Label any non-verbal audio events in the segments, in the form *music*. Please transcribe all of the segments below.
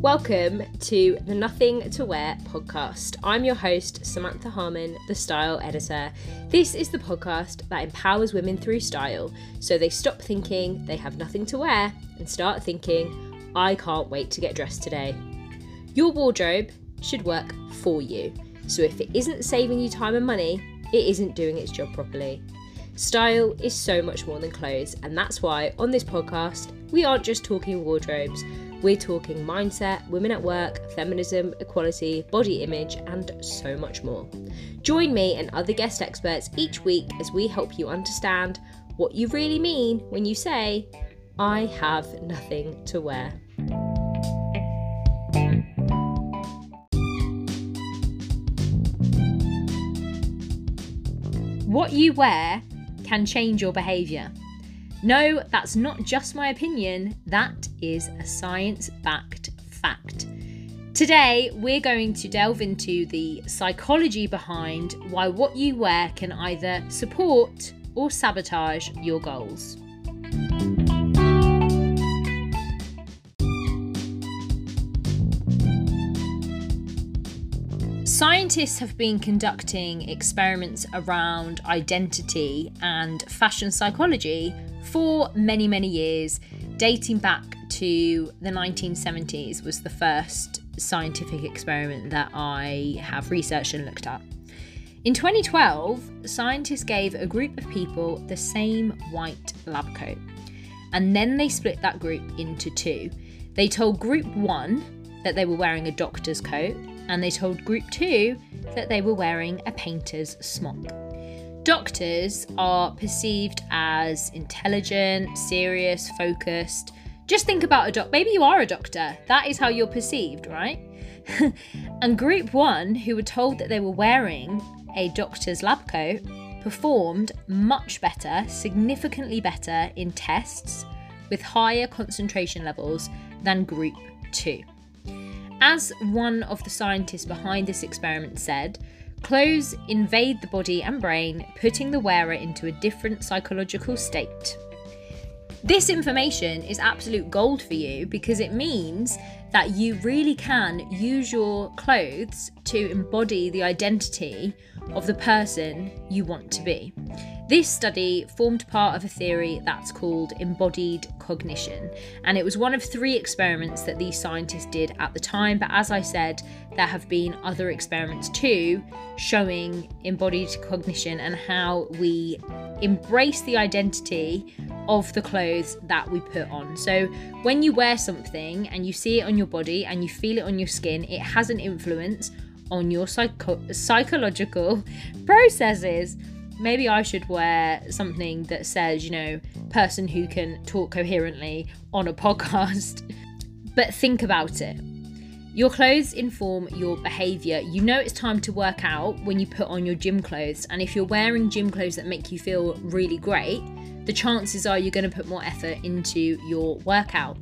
Welcome to the Nothing to Wear podcast. I'm your host, Samantha Harman, the style editor. This is the podcast that empowers women through style so they stop thinking they have nothing to wear and start thinking, I can't wait to get dressed today. Your wardrobe should work for you. So if it isn't saving you time and money, it isn't doing its job properly. Style is so much more than clothes, and that's why on this podcast, we aren't just talking wardrobes we're talking mindset, women at work, feminism, equality, body image, and so much more. Join me and other guest experts each week as we help you understand what you really mean when you say, I have nothing to wear. What you wear can change your behaviour. No, that's not just my opinion, that is a science backed fact. Today, we're going to delve into the psychology behind why what you wear can either support or sabotage your goals. Scientists have been conducting experiments around identity and fashion psychology for many, many years, dating back to the 1970s, was the first scientific experiment that I have researched and looked at. In 2012, scientists gave a group of people the same white lab coat, and then they split that group into two. They told group one that they were wearing a doctor's coat, and they told group two that they were wearing a painter's smock. Doctors are perceived as intelligent, serious, focused. Just think about a doc. Maybe you are a doctor. That is how you're perceived, right? *laughs* and group one, who were told that they were wearing a doctor's lab coat, performed much better, significantly better in tests with higher concentration levels than group two. As one of the scientists behind this experiment said, Clothes invade the body and brain, putting the wearer into a different psychological state. This information is absolute gold for you because it means that you really can use your clothes to embody the identity of the person you want to be. This study formed part of a theory that's called embodied cognition, and it was one of three experiments that these scientists did at the time. But as I said, there have been other experiments too showing embodied cognition and how we embrace the identity of the clothes that we put on. So, when you wear something and you see it on your body and you feel it on your skin, it has an influence on your psycho- psychological *laughs* processes maybe I should wear something that says, you know, person who can talk coherently on a *laughs* podcast. but think about it. Your clothes inform your behavior. You know it's time to work out when you put on your gym clothes. And if you're wearing gym clothes that make you feel really great, the chances are you're going to put more effort into your workout.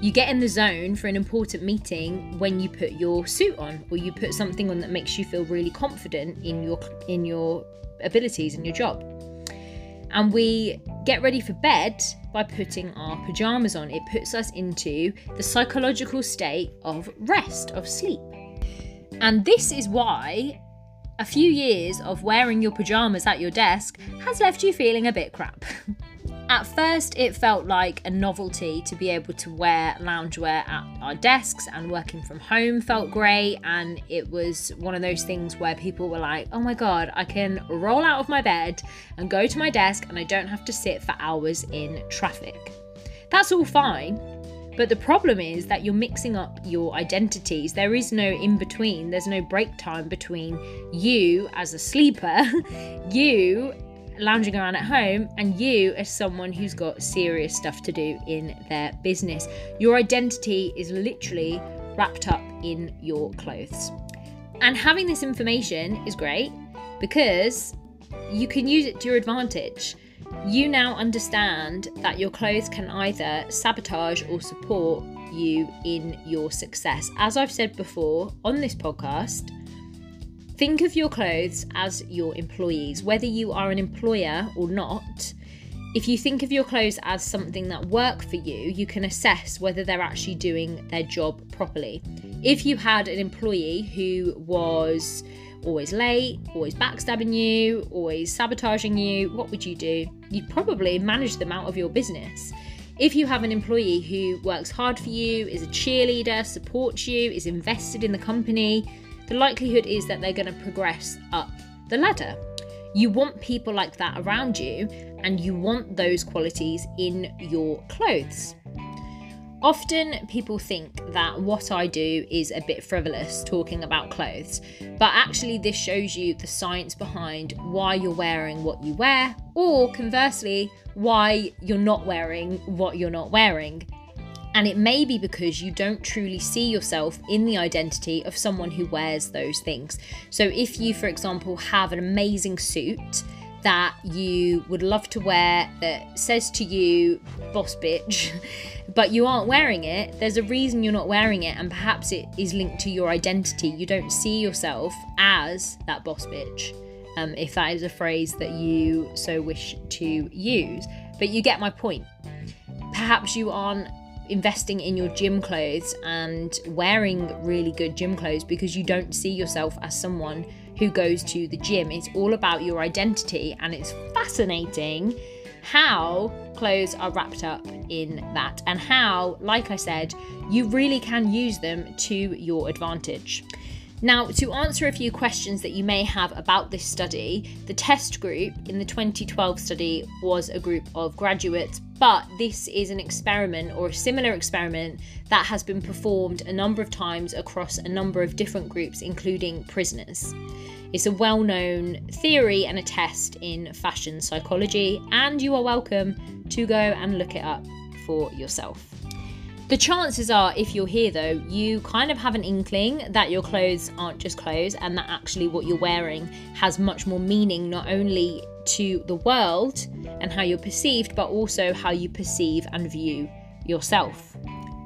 You get in the zone for an important meeting when you put your suit on or you put something on that makes you feel really confident in your in your abilities in your job. And we get ready for bed by putting our pajamas on. It puts us into the psychological state of rest, of sleep. And this is why a few years of wearing your pajamas at your desk has left you feeling a bit crap. *laughs* At first, it felt like a novelty to be able to wear loungewear at our desks, and working from home felt great. And it was one of those things where people were like, oh my god, I can roll out of my bed and go to my desk, and I don't have to sit for hours in traffic. That's all fine. But the problem is that you're mixing up your identities. There is no in between, there's no break time between you as a sleeper, *laughs* you lounging around at home and you as someone who's got serious stuff to do in their business. Your identity is literally wrapped up in your clothes. And having this information is great because you can use it to your advantage. You now understand that your clothes can either sabotage or support you in your success. As I've said before on this podcast, Think of your clothes as your employees. Whether you are an employer or not, If you think of your clothes as something that work for you, you can assess whether they're actually doing their job properly. If you had an employee who was always late, always backstabbing you, always sabotaging you, what would you do? You'd probably manage them out of your business. If you have an employee who works hard for you, is a cheerleader, supports you, is invested in the company, the likelihood is that they're going to progress up the ladder. You want people like that around you, and you want those qualities in your clothes. Often people think that what I do is a bit frivolous talking about clothes, but actually, this shows you the science behind why you're wearing what you wear, or conversely, why you're not wearing what you're not wearing. And it may be because you don't truly see yourself in the identity of someone who wears those things. So, if you, for example, have an amazing suit that you would love to wear that says to you, boss bitch, *laughs* but you aren't wearing it, there's a reason you're not wearing it, and perhaps it is linked to your identity. You don't see yourself as that boss bitch, um, if that is a phrase that you so wish to use. But you get my point. Perhaps you aren't investing in your gym clothes and wearing really good gym clothes because you don't see yourself as someone who goes to the gym. It's all about your identity, and it's fascinating how clothes are wrapped up in that and how, like I said, you really can use them to your advantage. Now, to answer a few questions that you may have about this study, the test group in the 2012 study was a group of graduates, but this is an experiment or a similar experiment that has been performed a number of times across a number of different groups, including prisoners. It's a well known theory and a test in fashion psychology, and you are welcome to go and look it up for yourself. The chances are, if you're here though, you kind of have an inkling that your clothes aren't just clothes and that actually what you're wearing has much more meaning, not only to the world and how you're perceived, but also how you perceive and view yourself.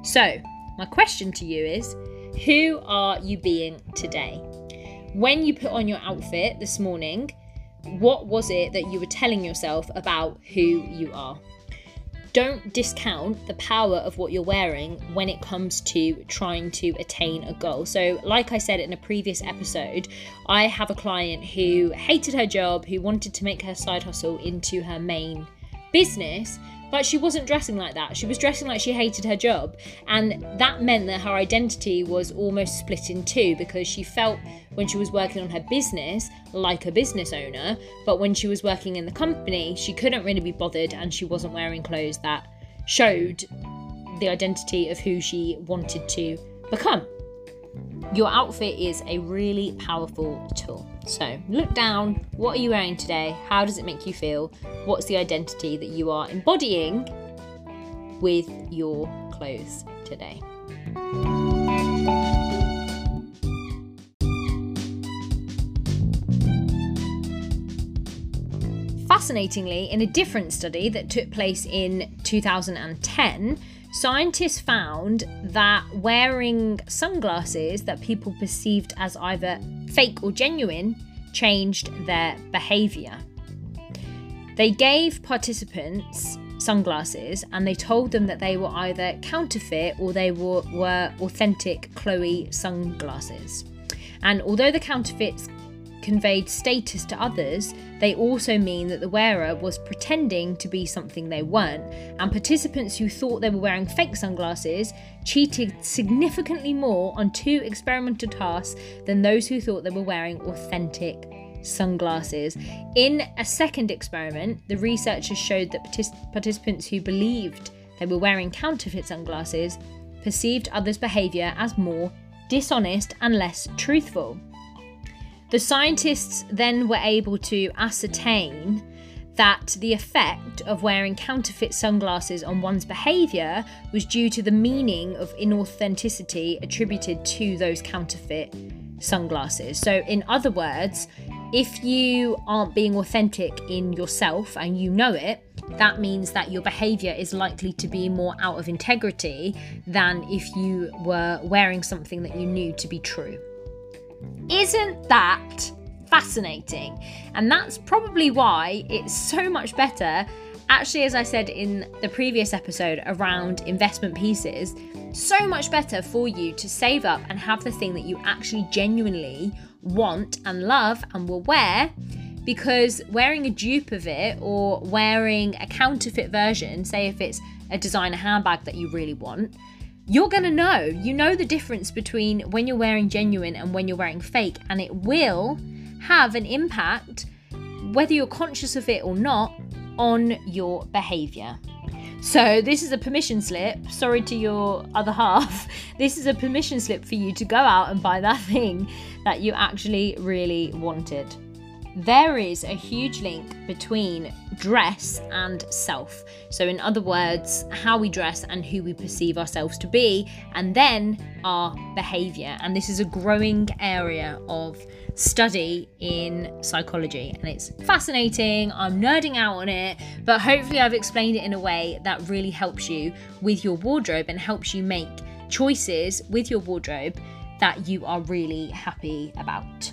So, my question to you is who are you being today? When you put on your outfit this morning, what was it that you were telling yourself about who you are? Don't discount the power of what you're wearing when it comes to trying to attain a goal. So, like I said in a previous episode, I have a client who hated her job, who wanted to make her side hustle into her main business, but she wasn't dressing like that. She was dressing like she hated her job. And that meant that her identity was almost split in two because she felt when she was working on her business like a business owner, but when she was working in the company, she couldn't really be bothered and she wasn't wearing clothes that showed the identity of who she wanted to become. Your outfit is a really powerful tool. So look down. What are you wearing today? How does it make you feel? What's the identity that you are embodying with your clothes today? Fascinatingly, in a different study that took place in 2010, Scientists found that wearing sunglasses that people perceived as either fake or genuine changed their behavior. They gave participants sunglasses and they told them that they were either counterfeit or they were, were authentic Chloe sunglasses. And although the counterfeits conveyed status to others, they also mean that the wearer was pretending to be something they weren't, and participants who thought they were wearing fake sunglasses cheated significantly more on two experimental tasks than those who thought they were wearing authentic sunglasses. In a second experiment, the researchers showed that partic- participants who believed they were wearing counterfeit sunglasses perceived others' behaviour as more dishonest and less truthful. The scientists then were able to ascertain that the effect of wearing counterfeit sunglasses on one's behaviour was due to the meaning of inauthenticity attributed to those counterfeit sunglasses. So, in other words, if you aren't being authentic in yourself and you know it, that means that your behavior is likely to be more out of integrity than if you were wearing something that you knew to be true. Isn't that fascinating? And that's probably why it's so much better actually, as I said in the previous episode around investment pieces, so much better for you to save up and have the thing that you actually genuinely want and love and will wear because wearing a dupe of it or wearing a counterfeit version, say if it's a designer handbag that you really want, you're going to know. You know the difference between when you're wearing genuine and when you're wearing fake, and it will have an impact, whether you're conscious of it or not, on your behavior. So, this is a permission slip. Sorry to your other half. *laughs* This is a permission slip for you to go out and buy that *laughs* thing that you actually really wanted there is a huge link between dress and self. So, in other words, how we dress and who we perceive ourselves to be, and then our behavior. And this is a growing area of study in psychology, and it's fascinating. I'm nerding out on it, but hopefully, I've explained it in a way that really helps you with your wardrobe and helps you make choices with your wardrobe that you are really happy about.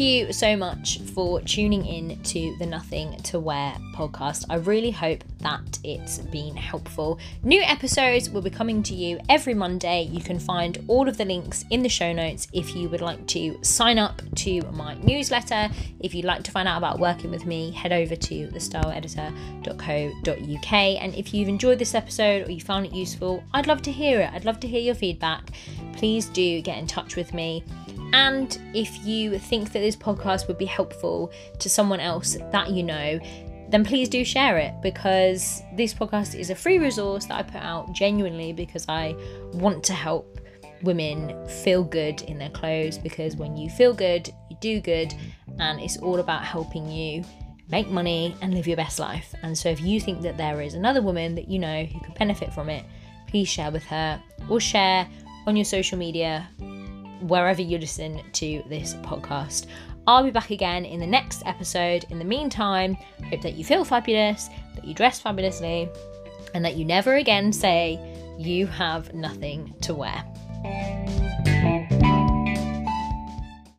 You so much for tuning in to the Nothing to Wear podcast. I really hope that it's been helpful. New episodes will be coming to you every Monday. You can find all of the links in the show notes if you would like to sign up to my newsletter. If you'd like to find out about working with me, head over to thestyleeditor.co.uk. And if you've enjoyed this episode or you found it useful, I'd love to hear it. I'd love to hear your feedback. Please do get in touch with me. And if you think that this podcast would be helpful to someone else that you know, then please do share it because this podcast is a free resource that I put out genuinely because I want to help women feel good in their clothes because when you feel good, you do good, and it's all about helping you make money and live your best life. And so if you think that there is another woman that you know who could benefit from it, please share with her or share on your social media wherever you listen to this podcast. I'll be back again in the next episode. In the meantime, hope that you feel fabulous, that you dress fabulously, and that you never again say you have nothing to wear.